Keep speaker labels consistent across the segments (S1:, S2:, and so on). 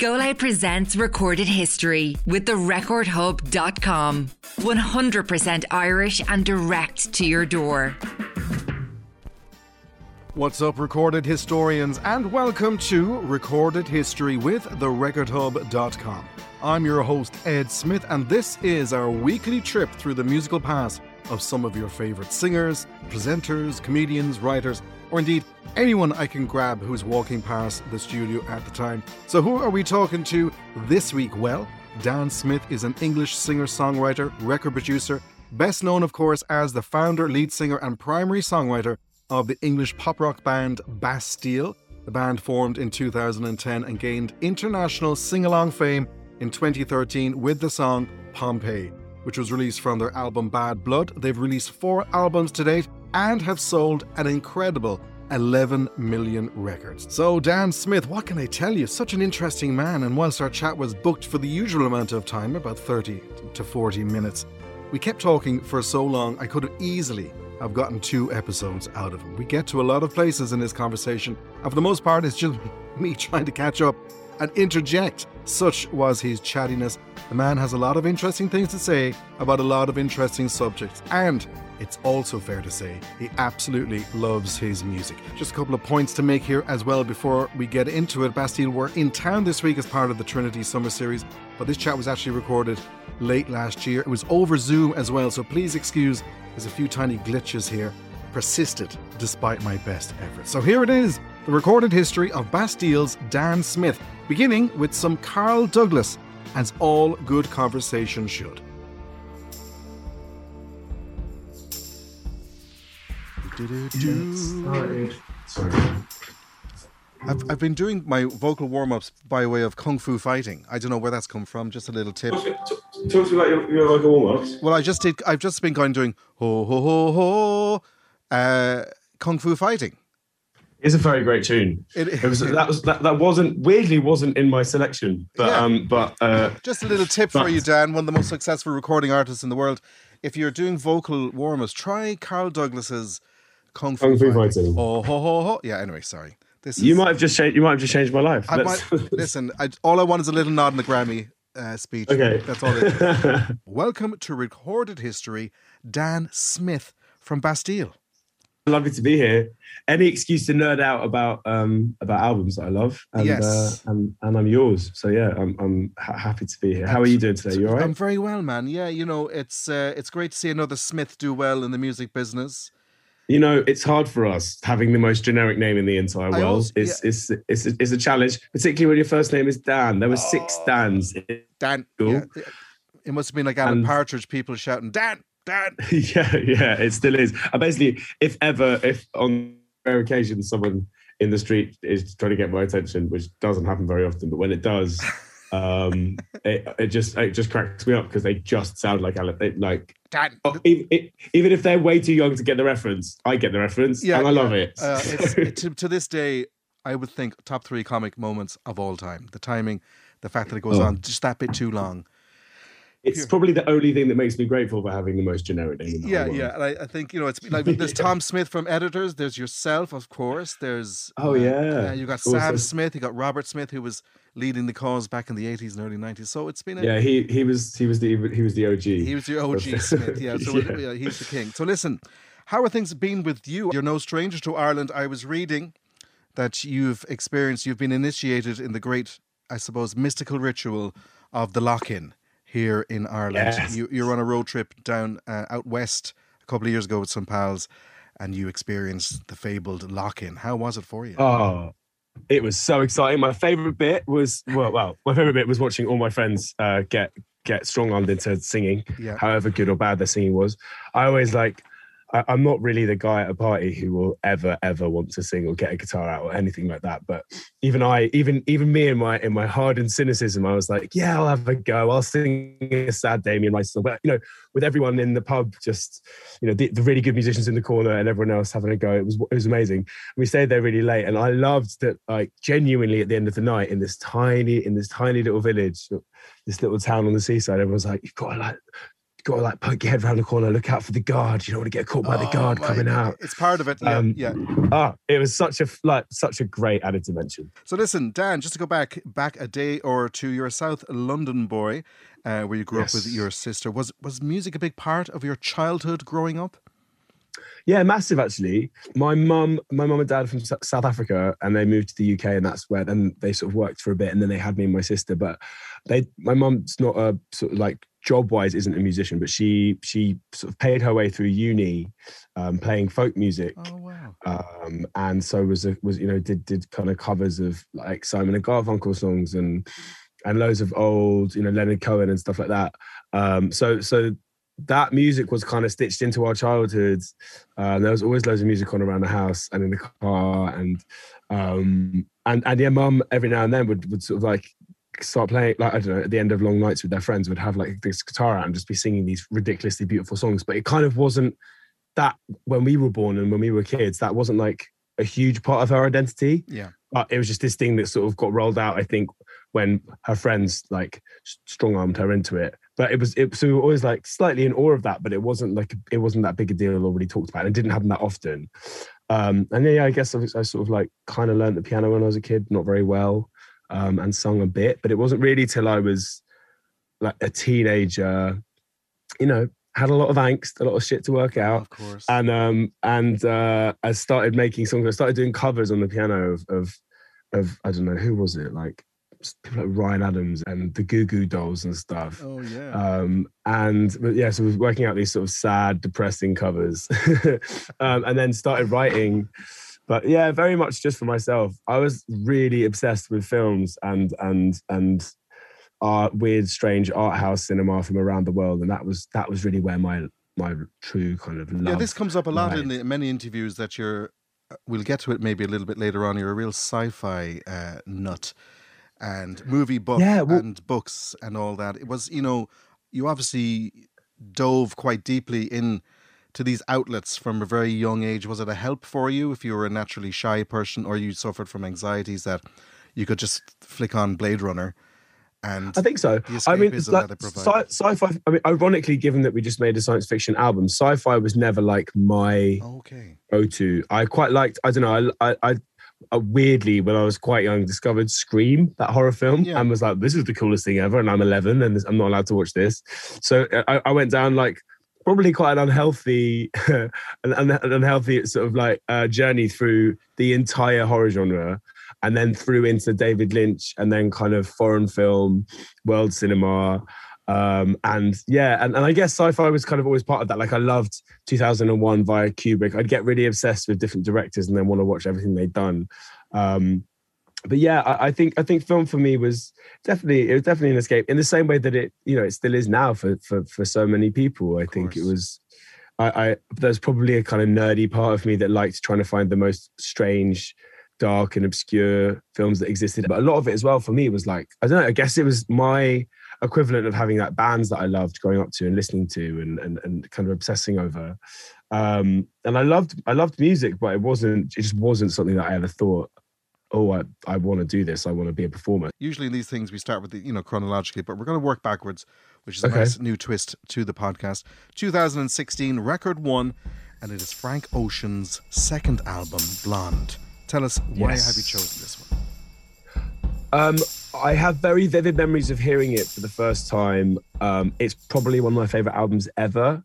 S1: Go Loud presents Recorded History with the recordhub.com. 100% Irish and direct to your door.
S2: What's up, recorded historians, and welcome to Recorded History with therecordhub.com. I'm your host, Ed Smith, and this is our weekly trip through the musical past of some of your favourite singers, presenters, comedians, writers, or indeed anyone I can grab who's walking past the studio at the time. So, who are we talking to this week? Well, Dan Smith is an English singer songwriter, record producer, best known, of course, as the founder, lead singer, and primary songwriter of the English pop rock band Bastille. The band formed in 2010 and gained international sing along fame in 2013 with the song Pompeii, which was released from their album Bad Blood. They've released four albums to date and have sold an incredible 11 million records. So, Dan Smith, what can I tell you? Such an interesting man, and whilst our chat was booked for the usual amount of time, about 30 to 40 minutes, we kept talking for so long I could have easily have gotten two episodes out of him. We get to a lot of places in this conversation, and for the most part, it's just me trying to catch up and interject. Such was his chattiness. The man has a lot of interesting things to say about a lot of interesting subjects, and it's also fair to say he absolutely loves his music. Just a couple of points to make here as well before we get into it. Bastille were in town this week as part of the Trinity Summer Series, but this chat was actually recorded late last year. It was over Zoom as well, so please excuse there's a few tiny glitches here. Persisted despite my best efforts. So here it is the recorded history of Bastille's Dan Smith, beginning with some Carl Douglas, as all good conversation should.
S3: Sorry. Sorry.
S2: I've, I've been doing my vocal warm ups by way of kung fu fighting. I don't know where that's come from. Just a little tip.
S3: Talk to talk to me about your, your local warm-ups.
S2: Well, I just did. I've just been going doing ho ho ho ho, uh, kung fu fighting.
S3: It's a very great tune.
S2: It-
S3: It, was that was that, that wasn't weirdly wasn't in my selection, but
S2: Yeah.
S3: um but uh
S2: Just a little tip for you, Dan. One of the most successful recording artists in the world. If you're doing vocal warm ups, try Carl Douglas's kung fu,
S3: Kung Fu
S2: fighting.
S3: Fighting.
S2: Ho ho ho ho. Yeah. Anyway, sorry. This is,
S3: you might have just changed you might have just changed my life.
S2: I might, listen. I, all I want is a little nod in the Grammy uh, speech.
S3: okay.
S2: That's all. It is. Welcome to Recorded History, Dan Smith from Bastille.
S3: Lovely to be here. Any excuse to nerd out about um about albums that I love, and
S2: Yes.
S3: uh, and, and I'm yours. So yeah, I'm I'm ha- happy to be here. How are you doing today? You all
S2: I'm very well, man. Yeah, you know, it's uh, it's great to see another Smith do well in the music business.
S3: You know, it's hard for us having the most generic name in the entire world.
S2: also-
S3: it's, it's it's it's a challenge, particularly when your first name is Dan. There were six
S2: Oh.
S3: Dans.
S2: Dan, yeah, it must have been like Alan
S3: And-
S2: Partridge, people shouting, Dan, Dan.
S3: yeah, yeah, it still is. I basically, if ever, if on rare occasions someone in the street is trying to get my attention, which doesn't happen very often, but when it does, um, it, it just it just cracks me up because they just sound like Alan, it- like
S2: Dan.
S3: oh, even, it, even if they're way too young to get the reference, I get the reference,
S2: Yeah,
S3: and I love it.
S2: Uh, it's, it- to, to this day, I would think top three comic moments of all time. The timing, the fact that it goes
S3: Oh.
S2: on just that bit too long.
S3: it's probably the only thing that makes me grateful for having the most generic name. In
S2: Yeah, yeah. And I, I think, you know, it's like there's Tom Smith from Editors, there's yourself, of course. There's
S3: Oh,
S2: uh,
S3: yeah.
S2: you got
S3: Also-
S2: Sam Smith, you got Robert Smith, who was leading the cause back in the 80s and early 90s. So it's been a
S3: Yeah, he he was he was the he was the OG.
S2: He was your OG Smith, yeah. So
S3: Yeah.
S2: yeah, he's the king. So listen, how are things been with you? You're no stranger to Ireland. I was reading that you've experienced, you've been initiated in the great, I suppose, mystical ritual of the lock-in here in Ireland.
S3: Yes.
S2: You, you're on a road trip down uh, out west a couple of years ago with some pals, and you experienced the fabled lock-in. How was it for you?
S3: Oh, it was so exciting. My favorite bit was well, well, my favorite bit was watching all my friends uh, get get strong armed into singing,
S2: yeah.
S3: however good or bad their singing was. I always like. I, I'm not really the guy at a party who will ever ever want to sing or get a guitar out or anything like that. But even I, even even me in my in my hardened cynicism, I was like, yeah, I'll have a go. I'll sing a sad Damien Rice song. But you know, with everyone in the pub, just you know, the, the really good musicians in the corner and everyone else having a go, it was it was amazing. We stayed there really late, and I loved that. Like genuinely, at the end of the night, in this tiny in this tiny little village, this little town on the seaside, everyone's like, you've got to like got to like poke your head around the corner, look out for the guard. You don't want to get caught by the
S2: Oh
S3: guard
S2: my
S3: coming
S2: God.
S3: out.
S2: It's part of it. Yeah,
S3: Um,
S2: yeah.
S3: Ah, it was such a like such a great added dimension.
S2: So listen, Dan, just to go back back a day or two, you're a South London boy, uh, where you grew up with your sister. Was was music a big part of your childhood growing up?
S3: Yeah, massive actually. My mum, my mum and dad are from South Africa, and they moved to the UK, and that's where then they sort of worked for a bit, and then they had me and my sister. But they, my mum's not a sort of like job wise isn't a musician, but she she sort of paid her way through uni, um, playing folk music.
S2: Oh wow!
S3: um, and so was a, was you know did did kind of covers of like Simon and Garfunkel songs and and loads of old you know Leonard Cohen and stuff like that. Um, so so that music was kind of stitched into our childhoods. Uh, there was always loads of music on around the house and in the car and um, and and yeah, mum every now and then would would sort of like start playing like I don't know at the end of long nights with their friends would have like this guitar out and just be singing these ridiculously beautiful songs. But it kind of wasn't that when we were born and when we were kids, that wasn't like a huge part of her identity.
S2: Yeah,
S3: But it was just this thing that sort of got rolled out, I think, when her friends like strong armed her into it. But it was it so we were always like slightly in awe of that, but it wasn't like it wasn't that big a deal or really talked about. And it didn't happen that often. Um, and yeah, I guess I, I sort of like kind of learned the piano when I was a kid, not very well, um, and sung a bit, but it wasn't really till I was like a teenager, you know, had a lot of angst, a lot of shit to work out
S2: of course.
S3: and um and uh I started making songs. I started doing covers on the piano of of of I don't know who was it like people like Ryan Adams and the Goo Goo Dolls and stuff.
S2: oh yeah.
S3: Um and but yeah, so I was working out these sort of sad, depressing covers, um, and then started writing. But yeah, very much just for myself. I was really obsessed with films and and and art, weird, strange art house cinema from around the world, and that was that was really where my my true kind of love.
S2: yeah, this comes up a lot in the, many interviews that you're. uh, We'll get to it maybe a little bit later on. You're a real sci-fi uh, nut, and movie buff
S3: Yeah, well-
S2: and books and all that. It was, you know, you obviously dove quite deeply in to these outlets from a very young age. Was it a help for you if you were a naturally shy person, or you suffered from anxieties that you could just flick on Blade Runner? And
S3: I think so. I mean, like sci- sci-fi. I mean, ironically, given that we just made a science fiction album, sci-fi was never like my
S2: okay,
S3: go-to. I quite liked. I don't know. I, I, I uh, weirdly, when I was quite young, discovered Scream, that horror film,
S2: Yeah.
S3: and was like, "This is the coolest thing ever." And I'm 11, and I'm not allowed to watch this. So uh, I, I went down like probably quite an unhealthy, an, an unhealthy sort of like uh, journey through the entire horror genre, and then through into David Lynch, and then kind of foreign film, world cinema. Um, and yeah, and, and I guess sci-fi was kind of always part of that. Like I loved 2001 via Kubrick. I'd get really obsessed with different directors and then want to watch everything they'd done. Um, but yeah, I, I think I think film for me was definitely it was definitely an escape in the same way that it you know it still is now for for for so many people. I think it was. I, I there's probably a kind of nerdy part of me that liked trying to find the most strange, dark and obscure films that existed. But a lot of it as well for me was like I don't know. I guess it was my equivalent of having that bands that I loved growing up to and listening to and and, and kind of obsessing over. Um, and I loved I loved music, but it wasn't it just wasn't something that I ever thought, oh, I, I want to do this. I want to be a performer.
S2: usually in these things we start with the you know chronologically but we're going to work backwards which is a
S3: Okay.
S2: nice new twist to the podcast 2016 record one and it is frank ocean's second album blonde tell us why
S3: Yes.
S2: have you chosen this one
S3: Um, I have very vivid memories of hearing it for the first time. Um, it's probably one of my favorite albums ever.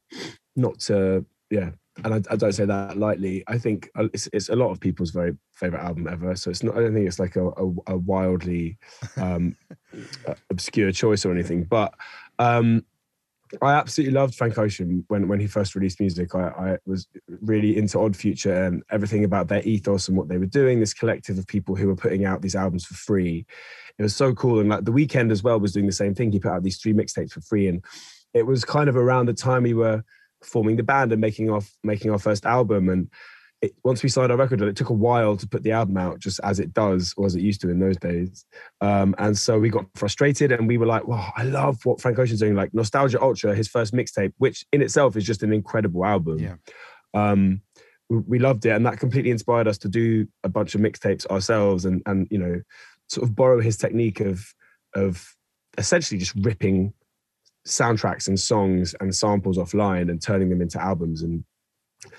S3: Not to, yeah, and I, I don't say that lightly. I think uh, it's, it's a lot of people's very favorite album ever. So it's not. I don't think it's like a, a, a wildly um, uh, obscure choice or anything. But um, I absolutely loved Frank Ocean when when he first released music. I, I was really into Odd Future and everything about their ethos and what they were doing. This collective of people who were putting out these albums for free. It was so cool. And like the Weeknd as well was doing the same thing. He put out these three mixtapes for free, and it was kind of around the time we were forming the band and making our making our first album. And it, once we signed our record, it took a while to put the album out, just as it does or as it used to in those days. Um, and so we got frustrated, and we were like, "Wow, I love what Frank Ocean's doing!" Like Nostalgia Ultra, his first mixtape, which in itself is just an incredible album.
S2: Yeah.
S3: Um, we, we loved it, and that completely inspired us to do a bunch of mixtapes ourselves, and and you know, sort of borrow his technique of of essentially just ripping soundtracks and songs and samples offline and turning them into albums. And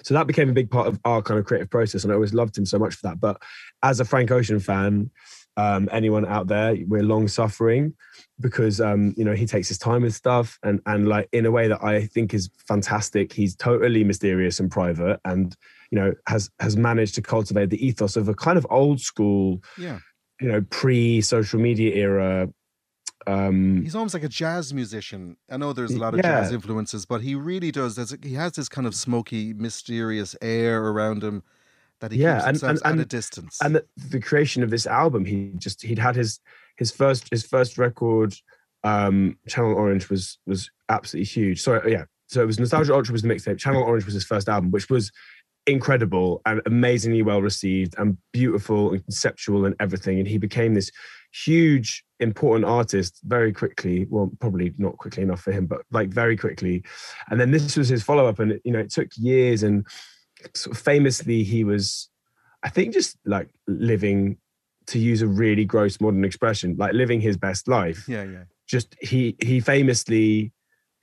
S3: so that became a big part of our kind of creative process and i always loved him so much for that. But as a frank ocean fan um, anyone out there we're long suffering because um, you know he takes his time with stuff and and like in a way that i think is fantastic he's totally mysterious and private and you know has has managed to cultivate the ethos of a kind of old school
S2: yeah.
S3: you know pre social media era um
S2: he's almost like a jazz musician. I know there's a lot of
S3: yeah.
S2: jazz influences but he really does there's he has this kind of smoky mysterious air around him that he
S3: Yeah,
S2: keeps
S3: and-
S2: himself
S3: and- and-
S2: at a distance.
S3: and the, the creation of this album he just he'd had his his first his first record um channel orange was was absolutely huge. So yeah so it was nostalgia ultra was the mixtape channel orange was his first album which was incredible and amazingly well received and beautiful and conceptual and everything. And he became this huge important artist very quickly. Well probably not quickly enough for him but like very quickly. And then this was his follow-up and you know it took years and sort of famously he was i think just like living to use a really gross modern expression like living his best life.
S2: Yeah yeah.
S3: Just he he famously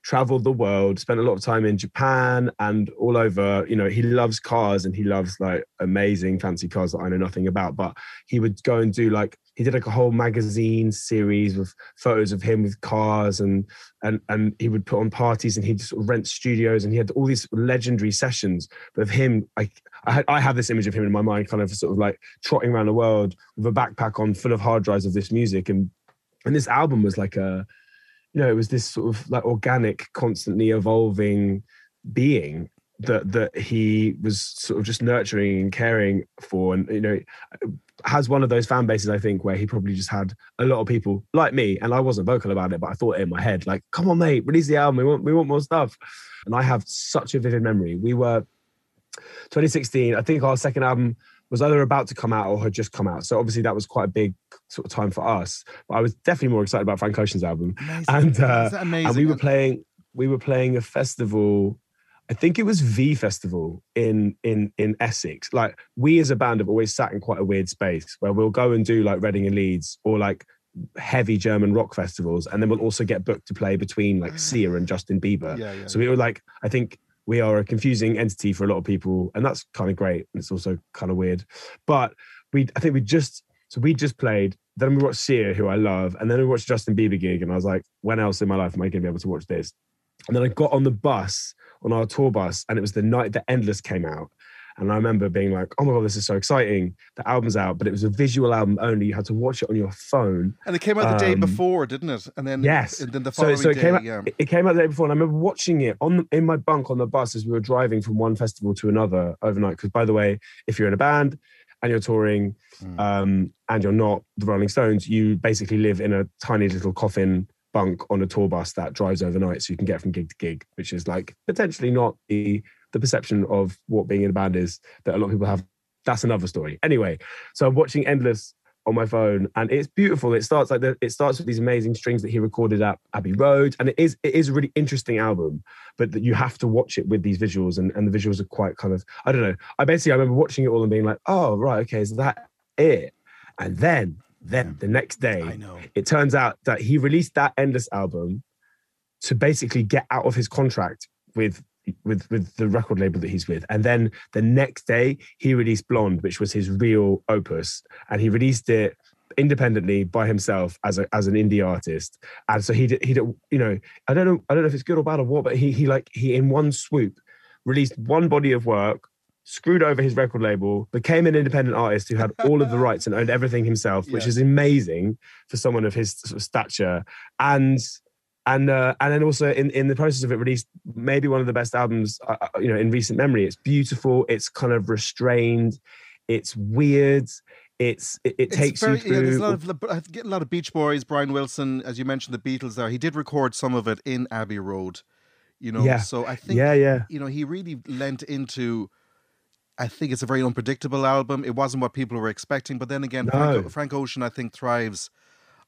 S3: traveled the world spent a lot of time in japan and all over you know he loves cars and he loves like amazing fancy cars that i know nothing about but he would go and do like he did like a whole magazine series with photos of him with cars and and and he would put on parties and he'd sort of rent studios and he had all these legendary sessions of him. I, had, I have this image of him in my mind kind of sort of like trotting around the world with a backpack on full of hard drives of this music and and this album was like a you know it was this sort of like organic constantly evolving being that that he was sort of just nurturing and caring for. And you know has one of those fan bases i think where he probably just had a lot of people like me and i wasn't vocal about it but i thought it in my head like come on mate release the album. We want we want more stuff. And i have such a vivid memory. We were 2016 i think our second album was either about to come out or had just come out. So obviously that was quite a big sort of time for us. But i was definitely more excited about frank ocean's album.
S2: Amazing.
S3: and uh,
S2: amazing
S3: and we were playing we were playing a festival i think it was v festival in in in essex. Like we as a band have always sat in quite a weird space where we'll go and do like reading and leeds or like heavy german rock festivals and then we'll also get booked to play between like sia and justin bieber.
S2: Yeah yeah
S3: so we were like i think we are a confusing entity for a lot of people and that's kind of great and it's also kind of weird but we i think we just so we just played then we watched sia who i love and then we watched justin bieber gig and i was like when else in my life am i going to be able to watch this and then I got on the bus, on our tour bus, and it was the night that Endless came out. And I remember being like, oh my God, this is so exciting. The album's out, but it was a visual album only. You had to watch it on your phone.
S2: and it came out the day
S3: um,
S2: before didn't it and then
S3: Yes.
S2: and then the following
S3: so it
S2: day
S3: came out,
S2: yeah
S3: it- it came out the day before. And I remember watching it on the, in my bunk on the bus as we were driving from one festival to another overnight. Because by the way, if you're in a band and you're touring
S2: Mm.
S3: um, and you're not the Rolling Stones, you basically live in a tiny little coffin bunk on a tour bus that drives overnight so you can get from gig to gig, which is like potentially not the the perception of what being in a band is that a lot of people have. That's another story. Anyway, so I'm watching Endless on my phone and it's beautiful. It starts like the, it starts with these amazing strings that he recorded at Abbey Road. And it is it is a really interesting album, but that you have to watch it with these visuals and, and the visuals are quite kind of I don't know. I basically I remember watching it all and being like, oh right, okay, is that it? And then then the next day
S2: I know
S3: it turns out that he released that endless album to basically get out of his contract with with with the record label that he's with. And then the next day he released blonde which was his real opus. And he released it independently by himself as a as an indie artist. And so he did he did you know i don't know i don't know if it's good or bad or what but he he like he in one swoop released one body of work screwed over his record label became an independent artist who had all of the rights and owned everything himself which is amazing for someone of his sort of stature. And and uh, and then also in, in the process of it released maybe one of the best albums uh, uh, you know in recent memory it's beautiful it's kind of restrained it's weird it's it, it
S2: It's
S3: takes
S2: very,
S3: you through
S2: Yeah, there's a lot of I get a lot of Beach Boys, Brian Wilson, as you mentioned, the Beatles. There, he did record some of it in Abbey Road. You know,
S3: Yeah.
S2: so I think
S3: yeah yeah
S2: you know he really lent into. I think it's a very unpredictable album. It wasn't what people were expecting, but then again, Frank, Frank Ocean, I think, thrives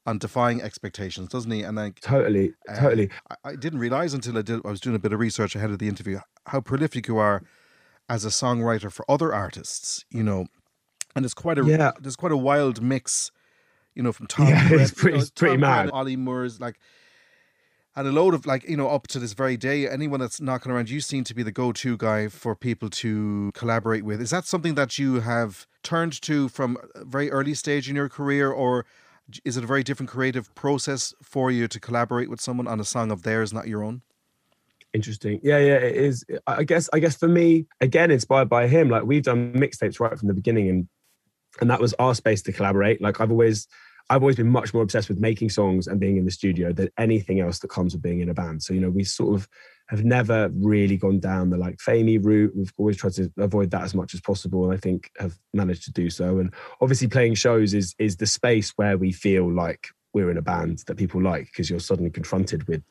S2: on defying expectations, doesn't he? And I,
S3: totally
S2: Uh,
S3: totally
S2: I, I didn't realize until I did. I was doing a bit of research ahead of the interview how prolific you are as a songwriter for other artists. You know, and it's quite a
S3: Yeah.
S2: there's quite a wild mix. You know, from Tom.
S3: Yeah,
S2: Grennan-
S3: it's pretty-
S2: you know,
S3: it's pretty mad.
S2: Olly Murs like. And a load of like, you know, up to this very day, anyone that's knocking around, you seem to be the go to guy for people to collaborate with. Is that something that you have turned to from a very early stage in your career, or is it a very different creative process for you to collaborate with someone on a song of theirs, not your own?
S3: Interesting. Yeah, yeah, it is. I guess, I guess for me, again, inspired by him, like we've done mixtapes right from the beginning and and that was our space to collaborate. Like I've always I've always been much more obsessed with making songs and being in the studio than anything else that comes with being in a band. So, you know, we sort of have never really gone down the like famey route. We've always tried to avoid that as much as possible. And I think have managed to do so. And obviously playing shows is is the space where we feel like we're in a band that people like because you're suddenly confronted with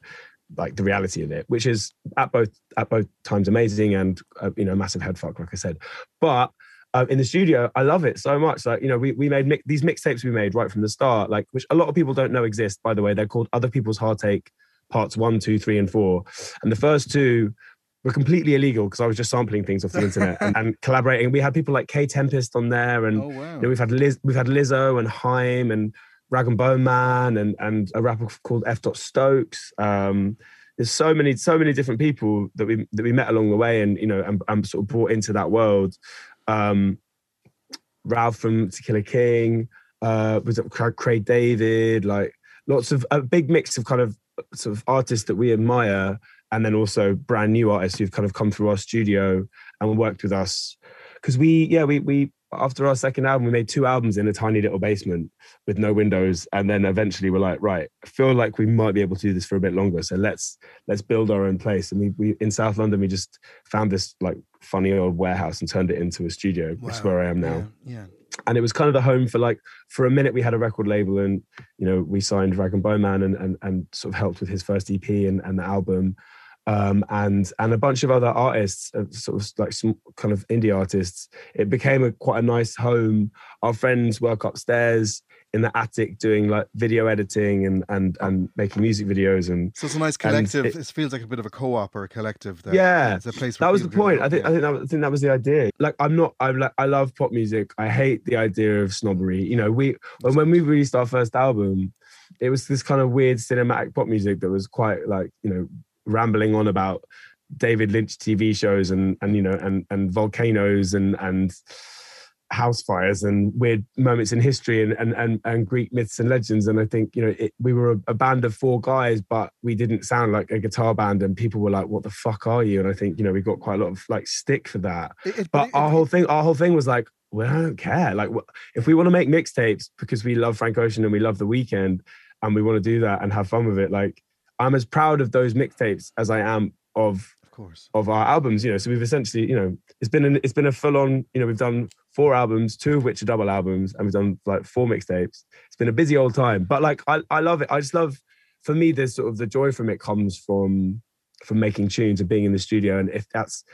S3: like the reality of it, which is at both at both times amazing and uh, you know massive head fuck, like I said. But uh, in the studio, I love it so much. Like you know, we we made mi- these mixtapes we made right from the start, like which a lot of people don't know exist. By the way, they're called Other People's Heartache Parts One, Two, Three, and Four. And the first two were completely illegal because I was just sampling things off the internet and, and, collaborating. We had people like Kae Tempest on there, and oh, wow. you know, we've had Liz, we've had Lizzo and Haim and Rag and Bone Man and and a rapper called F. Dot Stokes. Um, there's so many so many different people that we that we met along the way and you know and, and sort of brought into that world um, Ralph from To Kill a King, uh, was it Craig David, like lots of a big mix of kind of sort of artists that we admire, and then also brand new artists who've kind of come through our studio and worked with us. Because we, yeah, we we after our second album, we made two albums in a tiny little basement with no windows, and then eventually we're like, right, I feel like we might be able to do this for a bit longer. So let's let's build our own place. And we, we in South London, we just found this like funny old warehouse and turned it into a studio, wow. which is where I am now.
S2: Yeah, yeah.
S3: And it was kind of the home for like for a minute we had a record label and you know we signed Rag and Bone Man and, and and sort of helped with his first EP and, and the album um, and and a bunch of other artists, uh, sort of like some kind of indie artists. It became a quite a nice home. Our friends work upstairs in the attic doing like video editing and and and making music videos and
S2: so it's a nice collective. It, it, feels like a bit of a co-op or a collective. There.
S3: Yeah, it's a place. that was the point. I think I think that, I think that was the idea. Like I'm not. I'm like I love pop music. I hate the idea of snobbery. You know, we when, when we released our first album, it was this kind of weird cinematic pop music that was quite like you know rambling on about David Lynch TV shows and and you know and and volcanoes and and house fires and weird moments in history and and and, and Greek myths and legends. And I think you know it, we were a, a, band of four guys, but we didn't sound like a guitar band, and people were like, "What the fuck are you?" And I think you know we got quite a lot of like stick for that. It, it, but our whole thing, our whole thing was like, well, I don't care. Like if we want to make mixtapes because we love Frank Ocean and we love The Weeknd and we want to do that and have fun with it, like I'm as proud of those mixtapes as I am of
S2: of course
S3: of our albums. You know, so we've essentially, you know, it's been an, it's been a full on. You know, we've done four albums, two of which are double albums, and we've done like four mixtapes. It's been a busy old time, but like I I love it. I just love. For me, there's sort of the joy from it comes from from making tunes and being in the studio, and if that's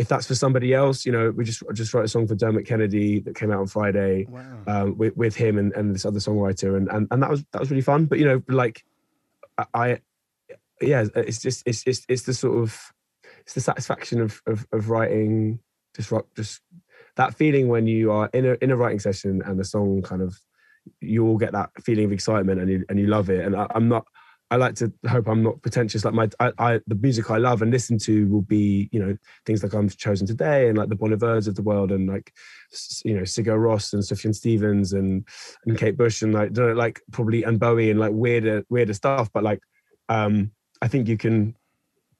S3: if that's for somebody else, you know, we just just wrote a song for Dermot Kennedy that came out on Friday wow. um, with, with him and, and this other songwriter, and, and and that was that was really fun. But you know, like I yeah, it's just it's it's it's the sort of it's the satisfaction of of, of writing just just that feeling when you are in a in a writing session and the song kind of you all get that feeling of excitement and you and you love it. And I, am not. I like to hope I'm not pretentious. Like my, I, I, the music I love and listen to will be, you know, things like I'm chosen today and like the Bon Ivers of the world and like, you know, Sigur Rós and Sufjan Stevens and and Kate Bush and like, like probably and Bowie and like weirder weirder stuff. But like, um, I think you can.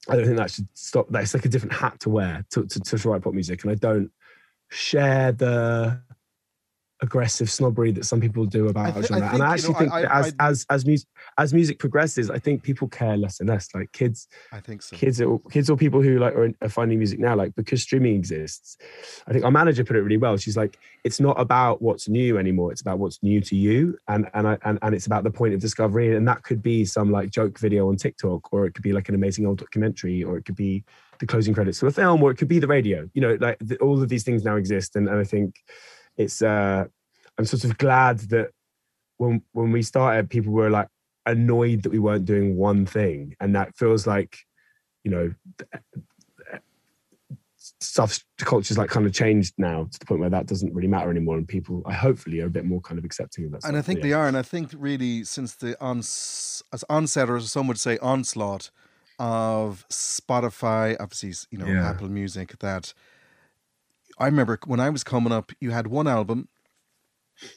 S3: I don't think that should stop. That's like a different hat to wear to, to, to write pop music, and I don't share the aggressive snobbery that some people do about th- I and I actually you know, think I, as I, as as music as music progresses, I think people care less and less. Like kids,
S2: I think so.
S3: Kids, or kids or people who like are, are, finding music now, like because streaming exists. I think our manager put it really well. She's like, it's not about what's new anymore. It's about what's new to you, and and I, and and it's about the point of discovery. And that could be some like joke video on TikTok, or it could be like an amazing old documentary, or it could be the closing credits to a film, or it could be the radio. You know, like the, all of these things now exist, and, and I think it's uh I'm sort of glad that when when we started, people were like annoyed that we weren't doing one thing, and that feels like, you know, stuff culture's like kind of changed now to the point where that doesn't really matter anymore and people i hopefully are a bit more kind of accepting of that
S2: and i think
S3: yeah.
S2: they are and i think really since the ons as onset or some would say onslaught of spotify obviously you know
S3: Yeah.
S2: apple music that i remember when i was coming up you had one album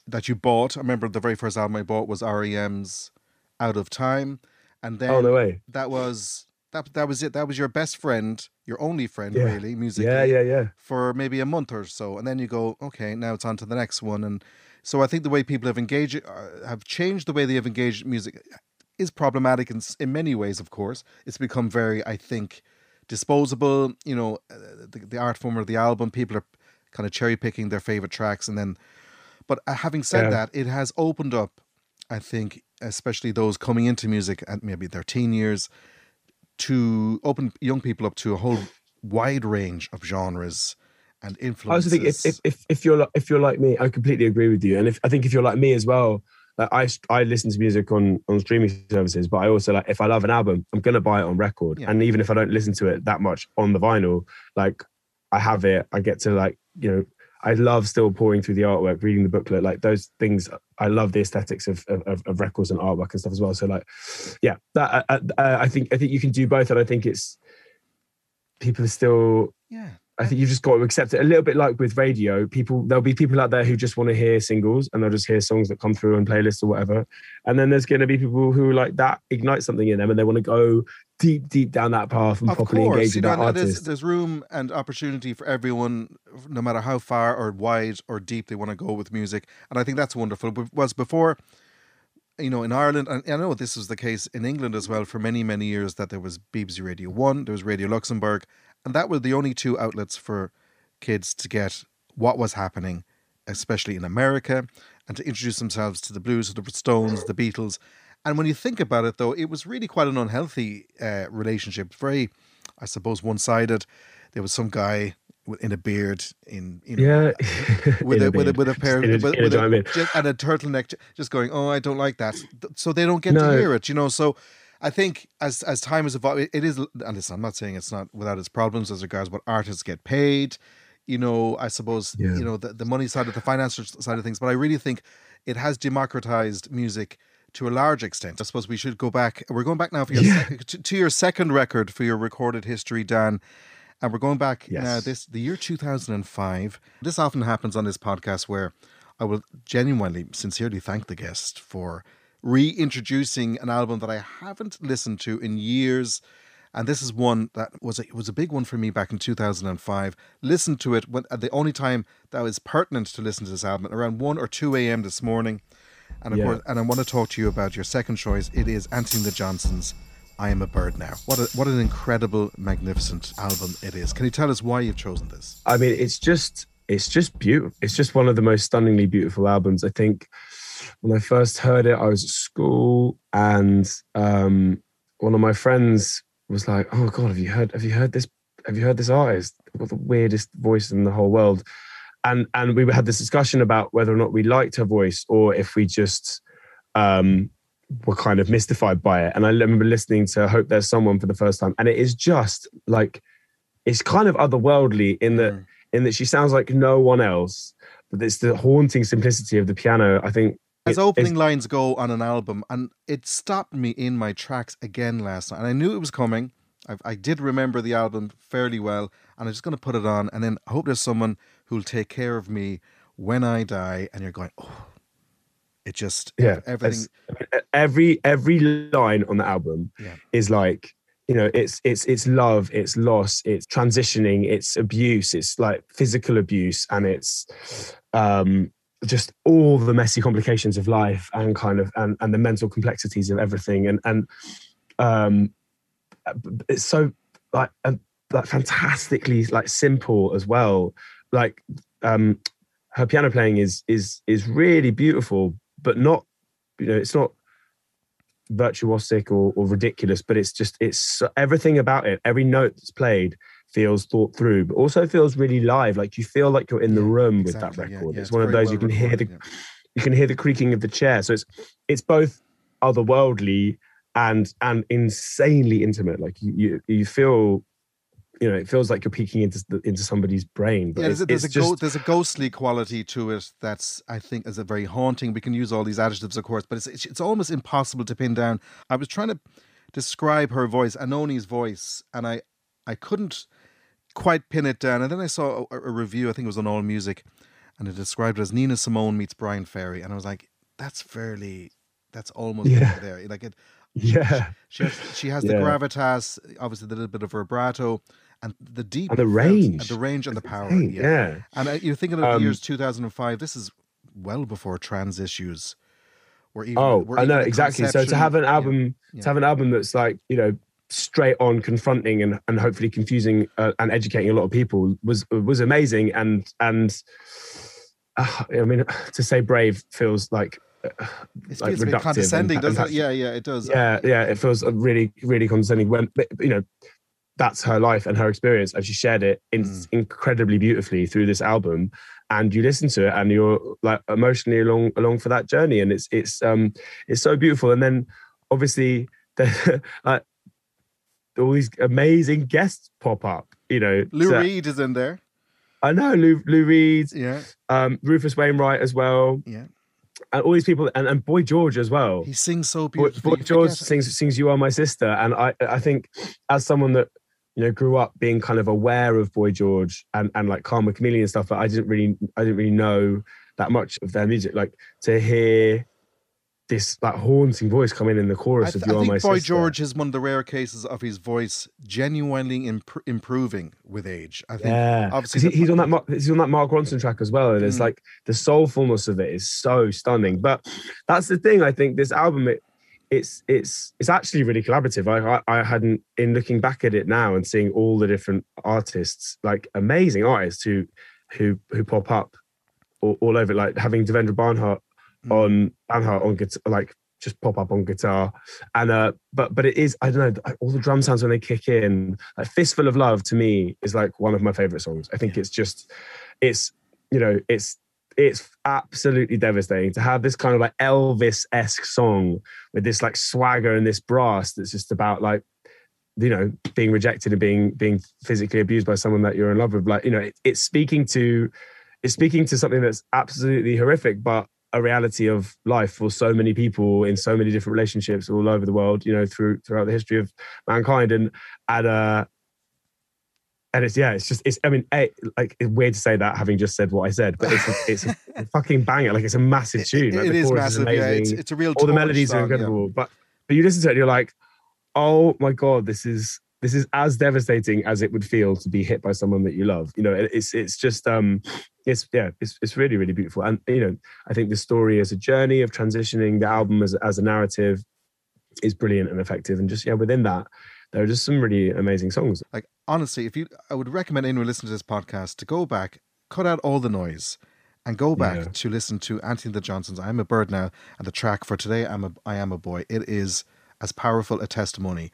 S2: that you bought i remember the very first album i bought was rem's out of time and then
S3: oh no way
S2: that was that that was it that was your best friend your only friend
S3: Yeah.
S2: really musically
S3: yeah yeah yeah
S2: for maybe a month or so, and then you go, okay, now it's on to the next one. And so I think the way people have engaged, uh, have changed the way they have engaged music, is problematic in in many ways. Of course, it's become very, I think, disposable. You know, uh, the, the art form of the album, people are kind of cherry picking their favorite tracks, and then. But uh, having said
S3: Yeah.
S2: that, it has opened up, I think, especially those coming into music at maybe their teen years, to open young people up to a whole wide range of genres and influences.
S3: I also think if, if if if you're li- if you're like me, I completely agree with you. And if I think if you're like me as well, like I I listen to music on on streaming services, but I also like if I love an album, I'm gonna buy it on record.
S2: Yeah.
S3: And even if I don't listen to it that much on the vinyl, like I have it, I get to like you know. I love still pouring through the artwork, reading the booklet, like those things. I love the aesthetics of of, of records and artwork and stuff as well. So, like, yeah, that I, I, I think I think you can do both, and I think it's people are still
S2: yeah,
S3: I think you've just got to accept it. A little bit like with radio, people there'll be people out there who just want to hear singles and they'll just hear songs that come through on playlists or whatever. And then there's going to be people who like that ignite something in them and they want to go deep, deep down that path and
S2: of
S3: properly
S2: course,
S3: engage
S2: you
S3: with
S2: know,
S3: that
S2: and there's,
S3: artist.
S2: there's room and opportunity for everyone, no matter how far or wide or deep they want to go with music, and I think that's wonderful. But was before, you know, in Ireland, and I know this was the case in England as well for many, many years. That there was BBC Radio One, there was Radio Luxembourg, and that were the only two outlets for kids to get what was happening, especially in America, and to introduce themselves to the blues, the Stones, the Beatles. And when you think about it, though, it was really quite an unhealthy uh, relationship. Very, I suppose, one-sided. There was some guy in a beard, in you know,
S3: yeah.
S2: with
S3: In
S2: a, with a with a pair
S3: a-
S2: with,
S3: a
S2: with a, just, and a turtleneck, just going, oh, I don't like that. So they don't get
S3: No.
S2: to hear it, you know. So I think as as time has evolved, it- is. And listen, I'm not saying it's not without its problems as regards what artists get paid. You know, I suppose
S3: Yeah.
S2: you know the, the money side of the financial side of things, but I really think it has democratized music to a large extent. I suppose we should go back. We're going back now for your
S3: Yeah.
S2: sec- to, to your second record for your recorded history, Dan. And we're going back now this the year 2005. This often happens on this podcast where I will genuinely, sincerely thank the guest for reintroducing an album that I haven't listened to in years. And this is one that was a, it was a big one for me back in 2005. Listened to it when, at the only time that was pertinent to listen to this album around 1 or 2 a.m. this morning. And of
S3: Yeah.
S2: course, and I want to talk to you about your second choice. It is Antony the Johnson's I Am a Bird Now. What a, what an incredible, magnificent album it is. Can you tell us why you've chosen this?
S3: I mean, it's just it's just beautiful. It's just one of the most stunningly beautiful albums. I think when I first heard it, I was at school, and um, one of my friends was like, "Oh God, have you heard? Have you heard this? Have you heard this artist? Got the weirdest voice in the whole world." And and we had this discussion about whether or not we liked her voice or if we just um, were kind of mystified by it. And I remember listening to "Hope There's Someone" for the first time, and it is just like it's kind of otherworldly in that
S2: Mm.
S3: in that she sounds like no one else. But it's the haunting simplicity of the piano. I think
S2: As
S3: it-
S2: opening lines go on an album, and it stopped me in my tracks again last night. And I knew it was coming. I, I did remember the album fairly well, and I'm just going to put it on. And then I hope there's someone who'll take care of me when I die. And you're going, oh, it just
S3: yeah,
S2: everything.
S3: every every line on the album
S2: Yeah.
S3: is like you know it's it's it's love, it's loss, it's transitioning, it's abuse, it's like physical abuse, and it's um just all the messy complications of life and kind of and and the mental complexities of everything. And and um it's so like um, like fantastically like simple as well. Like um her piano playing is is is really beautiful but not you know it's not virtuosic or, or ridiculous but it's just it's everything about it every note that's played feels thought through but also feels really live like you feel like you're in the room
S2: exactly,
S3: with that record
S2: yeah,
S3: it's, one of those you
S2: well
S3: can hear the
S2: recorded,
S3: you can hear the creaking of the chair so it's it's both otherworldly and and insanely intimate like you you, you feel you know, it feels like you're peeking into into somebody's brain.
S2: But yeah, there's, a, there's a just... go, there's a ghostly quality to it that's I think is a very haunting. We can use all these adjectives, of course, but it's it's almost impossible to pin down. I was trying to describe her voice, Anohni's voice, and I I couldn't quite pin it down. And then I saw a, a review, I think it was on All Music, and it described it as Nina Simone meets Bryan Ferry, and I was like, that's fairly, that's almost yeah. there. Like it,
S3: yeah.
S2: She, has, she has yeah. the gravitas, obviously the little bit of vibrato, and the deep
S3: and the range,
S2: and the range and the power.
S3: yeah. yeah.
S2: And uh, you're thinking of um, the years 2005. This is well before trans issues.
S3: Were even, oh, were I know exactly. So to have an album, yeah, to have an album that's like you know straight on confronting and, and hopefully confusing uh, and educating a lot of people was was amazing and and uh, I mean to say brave feels like
S2: uh, it like condescending, and, doesn't and it? Yeah, yeah, it does.
S3: Yeah, yeah, it feels really, really condescending. When you know, that's her life and her experience, and she shared it in, mm. incredibly beautifully through this album. And you listen to it, and you're like emotionally along along for that journey, and it's it's um it's so beautiful. And then obviously, the, like all these amazing guests pop up. You know,
S2: Lou so, Reed is in there.
S3: I know Lou Lou Reed.
S2: Yeah.
S3: Um, Rufus Wainwright as well.
S2: Yeah.
S3: And all these people, and, and Boy George as well.
S2: He sings so beautifully.
S3: Boy, Boy George sings sings "You Are My Sister," and I I think as someone that you know grew up being kind of aware of Boy George and and like Karma Chameleon and stuff, but I didn't really I didn't really know that much of their music. Like to hear this that haunting voice coming in the chorus th- of "You
S2: I
S3: Are My
S2: Boy
S3: Sister."
S2: George is one of the rare cases of his voice genuinely imp- improving with age. I think.
S3: Yeah, obviously he, he's on that Mark, he's on that Mark Ronson track as well, and it's mm. like the soulfulness of it is so stunning. But that's the thing. I think this album it. It's it's it's actually really collaborative. I, I I hadn't in looking back at it now and seeing all the different artists, like amazing artists who who who pop up all, all over. Like having Devendra Banhart mm. On Banhart on guitar, like just pop up on guitar. And uh, but but it is I don't know all the drum sounds when they kick in. Like Fistful of Love to me is like one of my favorite songs. I think yeah. it's just it's you know it's it's absolutely devastating to have this kind of like Elvis esque song with this like swagger and this brass that's just about like you know being rejected and being being physically abused by someone that you're in love with like you know it, it's speaking to it's speaking to something that's absolutely horrific but a reality of life for so many people in so many different relationships all over the world you know through throughout the history of mankind. And and uh and it's yeah it's just it's i mean a, like it's weird to say that having just said what i said but it's a, it's a fucking banger. Like it's a massive tune. like,
S2: it, is massive is yeah it's, it's, a real
S3: all the melodies
S2: song,
S3: are incredible yeah. but but you listen to it and you're like oh my god this is this is as devastating as it would feel to be hit by someone that you love. You know, it's it's just um, it's yeah, it's it's really really beautiful. And you know, I think the story as a journey of transitioning the album as as a narrative is brilliant and effective. And just yeah, within that, there are just some really amazing songs.
S2: Like honestly, if you, I would recommend anyone listening to this podcast to go back, cut out all the noise. And go back yeah. to listen to Antony the Johnsons. I am a bird now, and the track for today. I'm a I am a boy. It is as powerful a testimony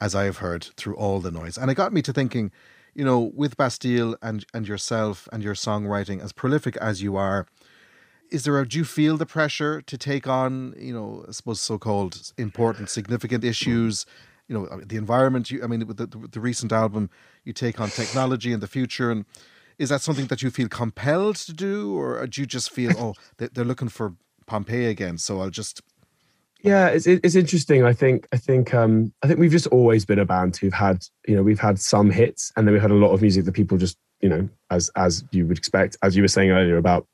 S2: as I have heard through all the noise. And it got me to thinking, you know, with Bastille and and yourself and your songwriting, as prolific as you are, is there a do you feel the pressure to take on, you know, I suppose so-called important, significant issues? You know, the environment. You, I mean, with the, the recent album, you take on technology and the future, and is that something that you feel compelled to do, or uh, do you just feel, oh, they're looking for Pompeii again, so I'll just
S3: yeah, it's it's interesting. I think I think um, I think we've just always been a band who've had you know we've had some hits and then we've had a lot of music that people just you know as as you would expect as you were saying earlier about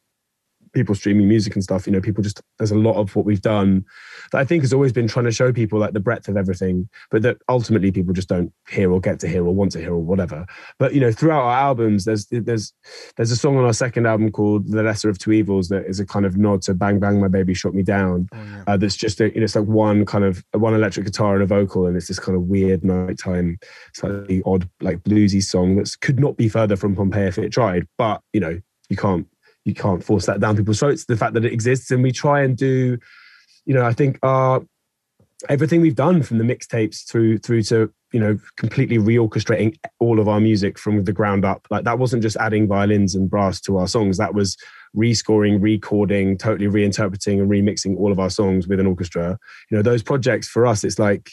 S3: people streaming music and stuff, you know, people just there's a lot of what we've done that I think has always been trying to show people like the breadth of everything, but that ultimately people just don't hear or get to hear or want to hear or whatever. But you know, throughout our albums, there's there's there's a song on our second album called "The Lesser of Two Evils" that is a kind of nod to "Bang Bang My Baby Shot Me Down." Oh, yeah. uh, that's just a, you know, it's like one kind of one electric guitar and a vocal, and it's this kind of weird nighttime, slightly odd, like bluesy song that could not be further from Pompeii if it tried. But you know, you can't you can't force that down people's throats. The fact that it exists, and we try and do, you know, I think our everything we've done from the mixtapes through through to you know completely reorchestrating all of our music from the ground up. Like that wasn't just adding violins and brass to our songs. That was rescoring, recording, totally reinterpreting and remixing all of our songs with an orchestra. You know, those projects for us, it's like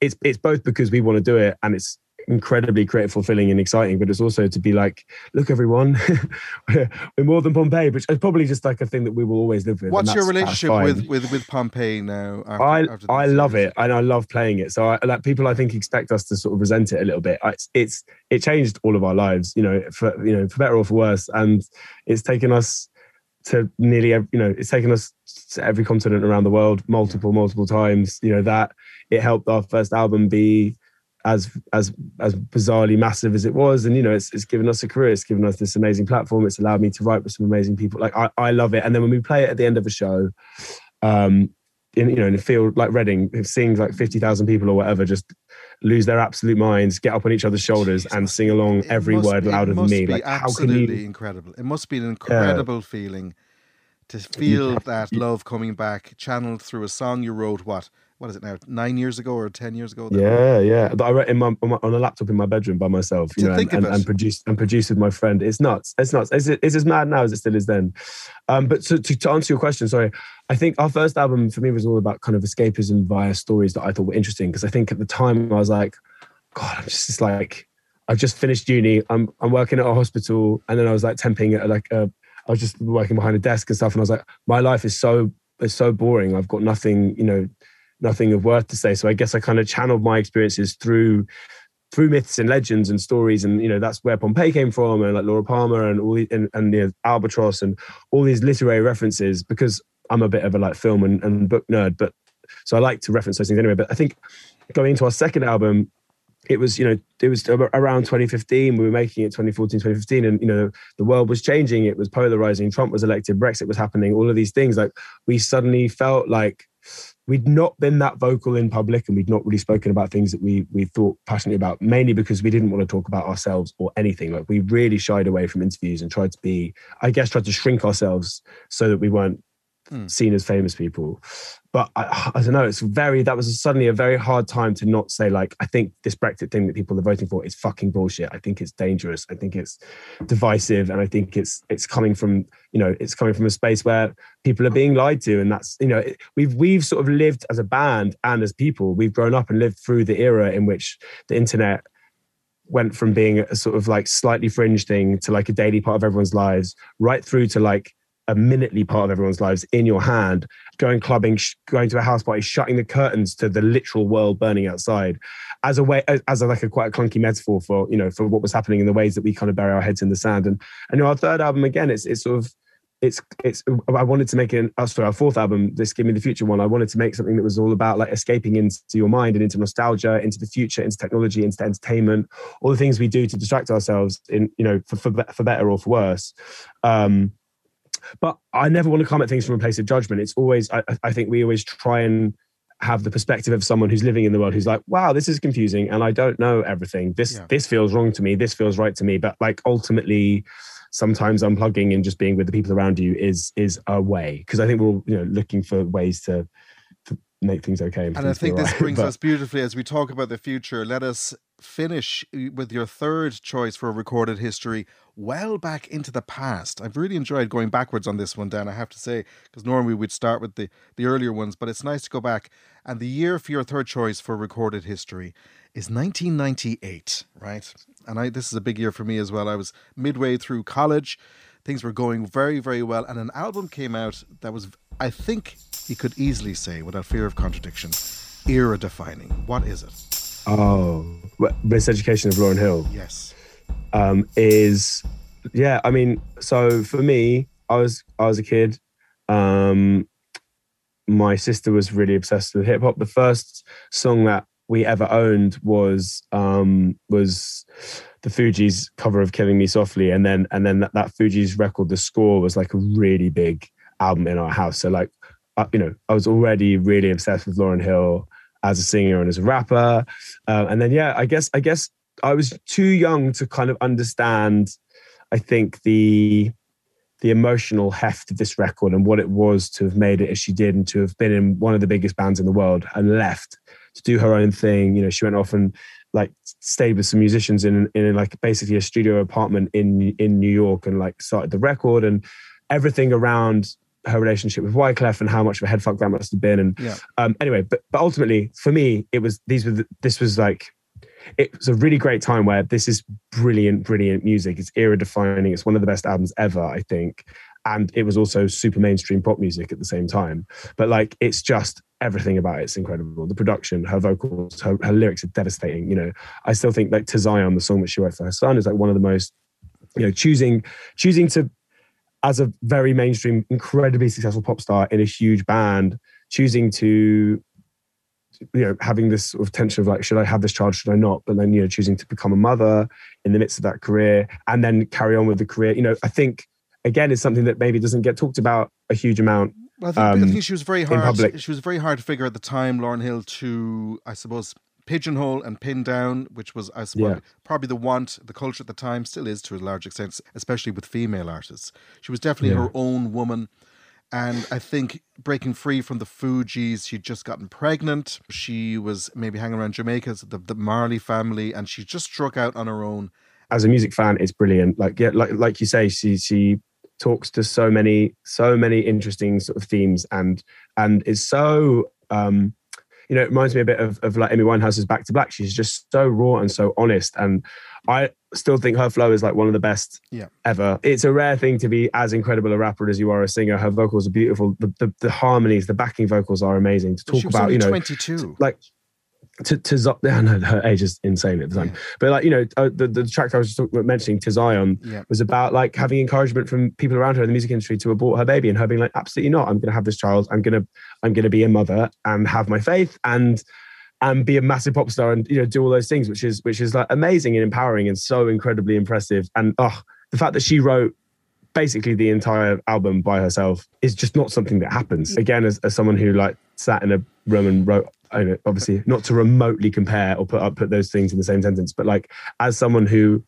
S3: it's it's both because we want to do it and it's incredibly creative, fulfilling, and exciting. But it's also to be like, look, everyone, we're, more than Pompeii, which is probably just like a thing that we will always live with.
S2: What's your relationship with, with with Pompeii now?
S3: After, I after I love it and I love playing it. So I, like people, I think expect us to sort of resent it a little bit. It's, it's it changed all of our lives, you know, for you know for better or for worse, and it's taken us to nearly every, you know it's taken us to every continent around the world multiple multiple times you know that it helped our first album be as as as bizarrely massive as it was. And you know it's, it's given us a career. It's given us this amazing platform. It's allowed me to write with some amazing people. Like i, I love it. And then when we play it at the end of a show um in you know in a field like reading seeing like 50,000 people or whatever just lose their absolute minds get up on each other's shoulders Jesus. and sing along it every word be, louder than me. like
S2: how can you Absolutely incredible. It must be an incredible feeling to feel that love coming back channeled through a song you wrote what what is it now nine years ago or ten years ago
S3: yeah yeah. I wrote in my, on a laptop in my bedroom by myself you to know and, and, and, produced and produced with my friend. It's nuts. It's nuts. It's, it's as mad now as it still is then? Um, but to, to, to answer your question sorry i think our first album for me was all about kind of escapism via stories that i thought were interesting. Because i think at the time i was like god i'm just like I've just finished uni. I'm I'm working at a hospital, and then I was like temping at like a I was just working behind a desk and stuff, and I was like, my life is so is so boring. I've got nothing, you know, nothing of worth to say. So I guess I kind of channeled my experiences through through myths and legends and stories, and you know that's where Pompeii came from, and like Laura Palmer and all the, and, and know, Albatross and all these literary references because I'm a bit of a like film and, and book nerd, but so I like to reference those things anyway. But I think going into our second album, it was you know it was around 2015 we were making it 2014 2015 and you know the world was changing. It was polarizing. Trump was elected. Brexit was happening. All of these things. Like we suddenly felt like we'd not been that vocal in public and we'd not really spoken about things that we we thought passionately about mainly because we didn't want to talk about ourselves or anything. Like we really shied away from interviews and tried to be i guess tried to shrink ourselves so that we weren't mm. seen as famous people. But I, I, don't know. It's very that was suddenly a very hard time to not say like I think this Brexit thing that people are voting for is fucking bullshit. I think it's dangerous. I think it's divisive, and I think it's it's coming from you know it's coming from a space where people are being lied to, and that's you know we've we've sort of lived as a band and as people. We've grown up and lived through the era in which the internet went from being a sort of like slightly fringe thing to like a daily part of everyone's lives right through to like a minutely part of everyone's lives in your hand, going clubbing, sh- going to a house party, shutting the curtains to the literal world burning outside, as a way, as, a, like a quite a clunky metaphor for you know for what was happening in the ways that we kind of bury our heads in the sand. And and you know, our third album again, it's it's sort of it's it's I wanted to make an uh, sorry, our fourth album, this Give Me the Future one. I wanted to make something that was all about like escaping into your mind and into nostalgia, into the future, into technology, into entertainment, all the things we do to distract ourselves in you know for for, for better or for worse. Um, but I never want to come at things from a place of judgment. It's always, I, I think we always try and have the perspective of someone who's living in the world who's like wow this is confusing and i don't know everything this yeah. this feels wrong to me this feels right to me but like ultimately sometimes unplugging and just being with the people around you is is a way because i think we're all you know looking for ways to make things okay
S2: and,
S3: and
S2: i think this right. brings but, us beautifully as we talk about the future let us finish uh, with your third choice for recorded history well back into the past. I've really enjoyed going backwards on this one, Dan, I have to say, because normally we'd start with the, the earlier ones, but it's nice to go back. And the year for your third choice for recorded history is 1998, right? And I, this is a big year for me as well. I was midway through college. Things were going very, very well. And an album came out that was, I think you could easily say, without fear of contradiction, era defining. What is it?
S3: Oh, Miseducation of Lauryn Hill.
S2: Yes.
S3: Um, is yeah. I mean, so for me, I was I was a kid. Um, my sister was really obsessed with hip hop. The first song that we ever owned was um, was the Fugees cover of "Killing Me Softly," and then and then that, that Fugees record, the score was like a really big album in our house. So like, you know, I was already really obsessed with Lauryn Hill as a singer and as a rapper. Uh, and then yeah, I guess I guess I was too young to kind of understand. I think the the emotional heft of this record and what it was to have made it as she did and to have been in one of the biggest bands in the world and left to do her own thing. You know, she went off and like stayed with some musicians in in like basically a studio apartment in in New York and like started the record and everything around her relationship with Wyclef and how much of a headfuck that must have been. And yeah. um, anyway, but but ultimately for me, it was these were the, this was like it was a really great time where this is brilliant, brilliant music. It's era defining. It's one of the best albums ever, I think. And it was also super mainstream pop music at the same time. But like, it's just everything about it's incredible. The production, her vocals, her, her lyrics are devastating. You know, I still think like to Zion, the song that she wrote for her son, is like one of the most, you know, choosing choosing to as a very mainstream, incredibly successful pop star in a huge band, choosing to you know having this sort of tension of like should i have this child should i not? But then you know choosing to become a mother in the midst of that career and then carry on with the career. You know i think again is something that maybe doesn't get talked about a huge amount
S2: well, I, think, um, I think she was very hard she was a very hard to figure at the time Lauryn Hill to i suppose pigeonhole and pin down which was i suppose yeah. probably the want the culture at the time still is to a large extent especially with female artists she was definitely yeah. her own woman and I think breaking free from the Fugees, she'd just gotten pregnant. She was maybe hanging around Jamaica, the, the Marley family, and she just struck out on her own.
S3: As a music fan, it's brilliant. Like yeah, like like you say, she she talks to so many so many interesting sort of themes and and is so um you know, it reminds me a bit of, of like Amy Winehouse's Back to Black. She's just so raw and so honest. And I still think her flow is like one of the best
S2: yeah.
S3: ever. It's a rare thing to be as incredible a rapper as you are a singer. Her vocals are beautiful. The, the, the harmonies, the backing vocals are amazing to talk about. You know,
S2: 22.
S3: Like to to Z- no, her age is insane at the time. Yeah. But like you know, uh, the the track I was just mentioning, to Zion, yeah. was about like having encouragement from people around her in the music industry to abort her baby, and her being like, absolutely not. I'm going to have this child. I'm gonna I'm gonna be a mother and have my faith and and be a massive pop star and you know do all those things, which is which is like amazing and empowering and so incredibly impressive. And oh, the fact that she wrote basically the entire album by herself is just not something that happens. Mm. Again, as, as someone who like sat in a room and wrote obviously not to remotely compare or put up put those things in the same sentence, but like as someone who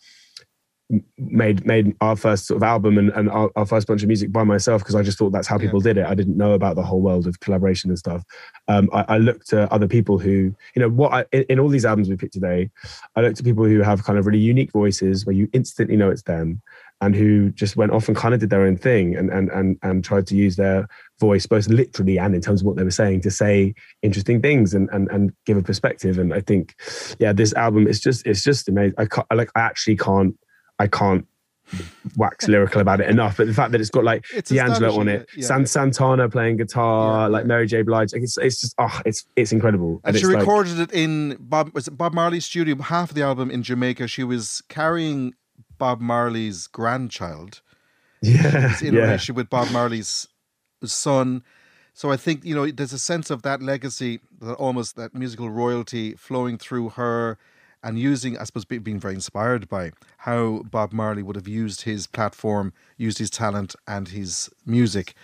S3: made made our first sort of album and, and our, our first bunch of music by myself because I just thought that's how people yeah. did it. I didn't know about the whole world of collaboration and stuff. Um, I, I, looked to other people who, you know, what I, in, in, all these albums we picked today, I looked to people who have kind of really unique voices where you instantly know it's them and who just went off and kind of did their own thing and and and and tried to use their voice both literally and in terms of what they were saying to say interesting things and and and give a perspective and i think yeah this album is just it's just amazing i can't like i actually can't i can't wax lyrical about it enough but the fact that it's got like it's D'Angelo on it yeah. San Santana playing guitar yeah, like Mary J Blige like it's, it's just oh it's it's incredible
S2: and, and she recorded like, it in Bob was it Bob Marley's studio half of the album in Jamaica she was carrying Bob Marley's grandchild.
S3: Yeah,
S2: in
S3: yeah.
S2: a relationship with Bob Marley's son. So I think you know there's a sense of that legacy, that almost that musical royalty flowing through her, and using, I suppose, being very inspired by how Bob Marley would have used his platform, used his talent and his music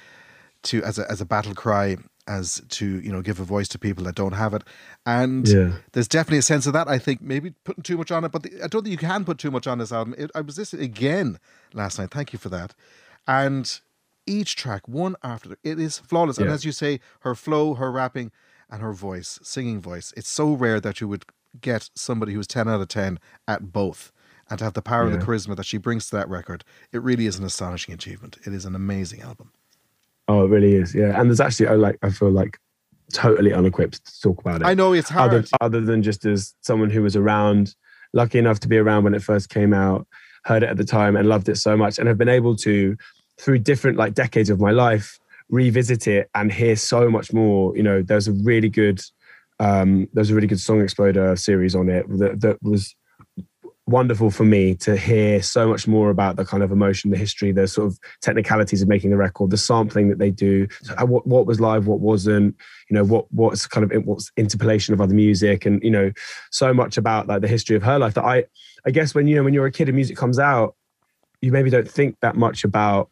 S2: to as a as a battle cry as to you know give a voice to people that don't have it and yeah. there's definitely a sense of that i think maybe putting too much on it but the, i don't think you can put too much on this album it, i was listening again last night thank you for that and each track one after the, it is flawless yeah. and as you say her flow her rapping and her voice singing voice it's so rare that you would get somebody who's 10 out of 10 at both and to have the power yeah. and the charisma that she brings to that record it really is an astonishing achievement it is an amazing album
S3: Oh, it really is. Yeah, and there's actually I like I feel like totally unequipped to talk about it.
S2: I know it's hard.
S3: Other, other than just as someone who was around, lucky enough to be around when it first came out, heard it at the time and loved it so much, and have been able to, through different like decades of my life, revisit it and hear so much more. You know, there's a really good, um, there's a really good Song Exploder series on it that that was wonderful for me to hear so much more about the kind of emotion, the history, the sort of technicalities of making the record, the sampling that they do, uh, what what was live, what wasn't, you know, what what's kind of what's interpolation of other music, and you know, so much about like the history of her life that I, I guess when you know when you're a kid and music comes out, you maybe don't think that much about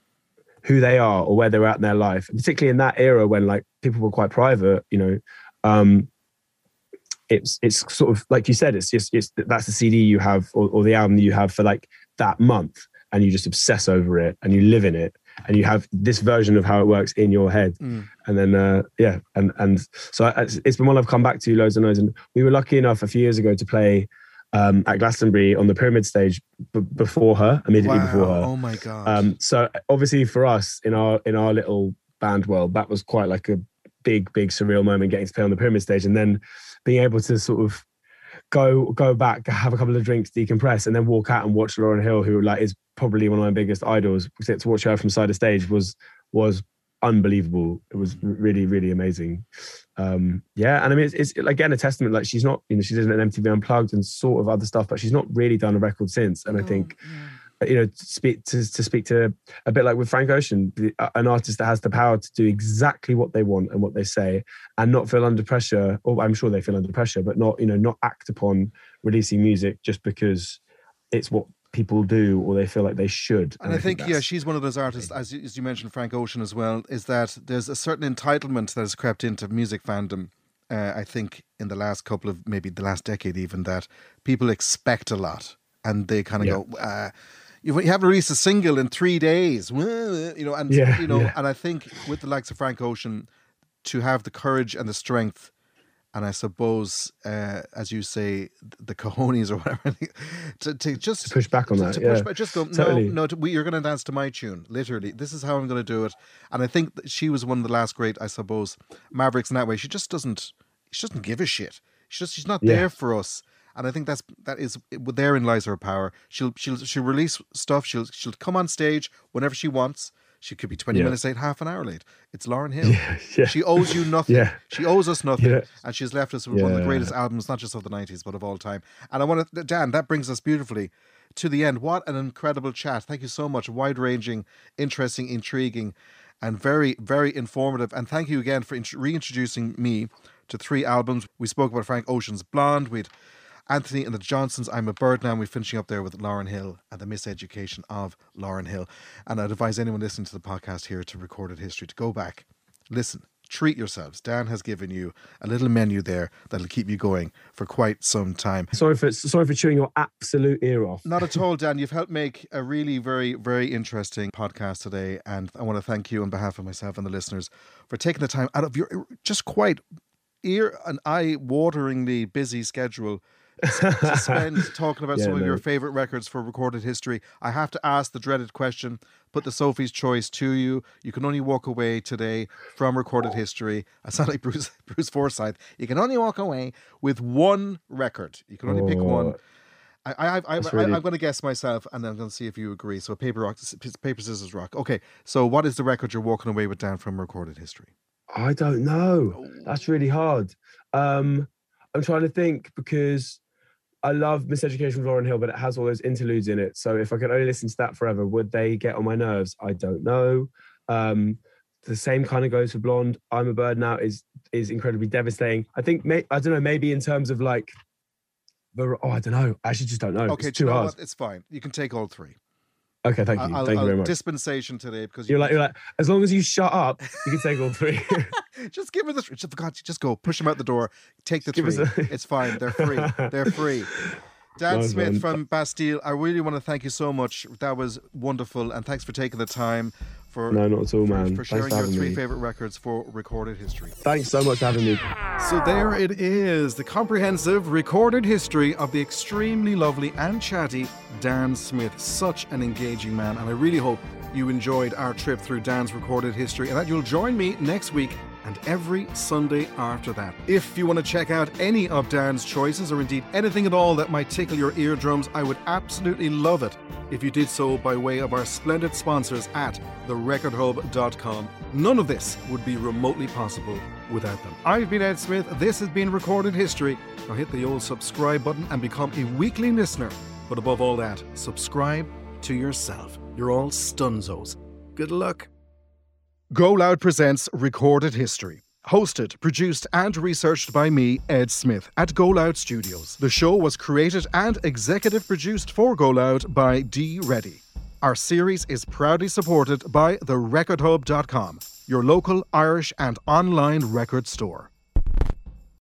S3: who they are or where they're at in their life, particularly in that era when like people were quite private, you know. Um, it's it's sort of like you said it's just it's that's the cd you have or, or, the album you have for like that month and you just obsess over it and you live in it and you have this version of how it works in your head mm. and then uh, yeah and and so it's, it's been one i've come back to loads and loads and we were lucky enough a few years ago to play um, at Glastonbury on the pyramid stage b- before her, immediately wow. before her.
S2: Oh my god! Um,
S3: so obviously for us in our in our little band world, that was quite like a big, big surreal moment getting to play on the pyramid stage, and then being able to sort of go go back, have a couple of drinks, decompress, and then walk out and watch Lauryn Hill, who like is probably one of my biggest idols. To watch her from side of stage was was unbelievable. It was really really amazing. Um, yeah, and I mean it's, it's again a testament. Like she's not, you know, she did an MTV Unplugged and sort of other stuff, but she's not really done a record since. And I think. Yeah you know, to speak to, to speak to a bit like with Frank Ocean, an artist that has the power to do exactly what they want and what they say, and not feel under pressure. Or I'm sure they feel under pressure, but not you know not act upon releasing music just because it's what people do or they feel like they should.
S2: And, and I, think, think yeah, she's one of those artists, as you, as you mentioned, Frank Ocean as well. Is that there's a certain entitlement that has crept into music fandom. Uh, I think in the last couple of maybe the last decade, even that people expect a lot and they kind of yeah. go. Uh, you haven't released a single in three days, you know, and yeah, you know, yeah. and I think with the likes of Frank Ocean, to have the courage and the strength, and I suppose, uh, as you say, the cojones or whatever, to, to just
S3: to push back on
S2: to,
S3: that,
S2: to
S3: yeah.
S2: back, just go, totally. no, no, we, you're going to dance to my tune, literally. This is how I'm going to do it, and I think she was one of the last great, I suppose, Mavericks in that way. She just doesn't, she doesn't give a shit. She's just, she's not yeah. there for us and I think that's that is therein lies her power. She'll she'll she'll release stuff. She'll she'll come on stage whenever she wants. She could be twenty yeah. minutes late, half an hour late. It's Lauryn Hill. Yeah, yeah. She owes you nothing. She owes us nothing, and she's left us with one of the greatest albums, not just of the nineties, but of all time. And I want to, Dan, that brings us beautifully to the end. What an incredible chat! Thank you so much. Wide ranging, interesting, intriguing, and very very informative. And thank you again for reintroducing me to three albums. We spoke about Frank Ocean's Blonde. We'd Antony and the Johnsons, I'm a Bird Now. We're finishing up there with Lauryn Hill and the miseducation of Lauryn Hill. And I'd advise anyone listening to the podcast here to recorded history to go back, listen, treat yourselves. Dan has given you a little menu there that'll keep you going for quite some time.
S3: Sorry for sorry for chewing your absolute ear off.
S2: Not at all, Dan. You've helped make a really very very interesting podcast today, and I want to thank you on behalf of myself and the listeners for taking the time out of your just quite ear and eye wateringly busy schedule to spend talking about yeah, some no. of your favorite records for recorded history. I have to ask the dreaded question, put the Sophie's choice to you. You can only walk away today from recorded history. I sound like Bruce Bruce Forsyth. You can only walk away with one record. You can only oh. pick one. I, I, I, I, really... I'm going to guess myself, and then I'm going to see if you agree. So paper, rock, paper, scissors, rock. Okay. So what is the record you're walking away with down from recorded history?
S3: I don't know. Oh. That's really hard. Um, I'm trying to think because I love Miseducation of Lauryn Hill, but it has all those interludes in it. So if I could only listen to that forever, would they get on my nerves? I don't know. Um, the same kind of goes for Blonde. I'm a Bird Now is is incredibly devastating. I think may, I don't know maybe in terms of like the oh I don't know. I actually just don't know.
S2: Okay,
S3: it's too hard. What?
S2: It's fine. You can take all three.
S3: Okay, thank you. I'll, thank you very much.
S2: Dispensation today because
S3: you're you, like you're like as long as you shut up, you can take all three.
S2: just give me the just forgot just go push them out the door. Take the three. A... it's fine. They're free. They're free. Dan nice Smith from Bastille, I really want to thank you so much. That was wonderful, and thanks for taking the time for
S3: no, not at all, man.
S2: For, sharing your three me. favorite records for recorded history.
S3: Thanks so much for having me.
S2: So there it is, the comprehensive recorded history of the extremely lovely and chatty Dan Smith. Such an engaging man, and I really hope you enjoyed our trip through Dan's recorded history, and that you'll join me next week and every Sunday after that. If you want to check out any of Dan's choices, or indeed anything at all that might tickle your eardrums, I would absolutely love it if you did so by way of our splendid sponsors at therecordhub.com. None of this would be remotely possible without them. I've been Ed Smith. This has been Recorded History. Now hit the old subscribe button and become a weekly listener. But above all that, subscribe to yourself. You're all stunzos. Good luck. Go Loud presents Recorded History. Hosted, produced, and researched by me, Ed Smith, at Go Loud Studios. The show was created and executive produced for Go Loud by D Reddy. Our series is proudly supported by TheRecordHub.com, your local Irish and online record store.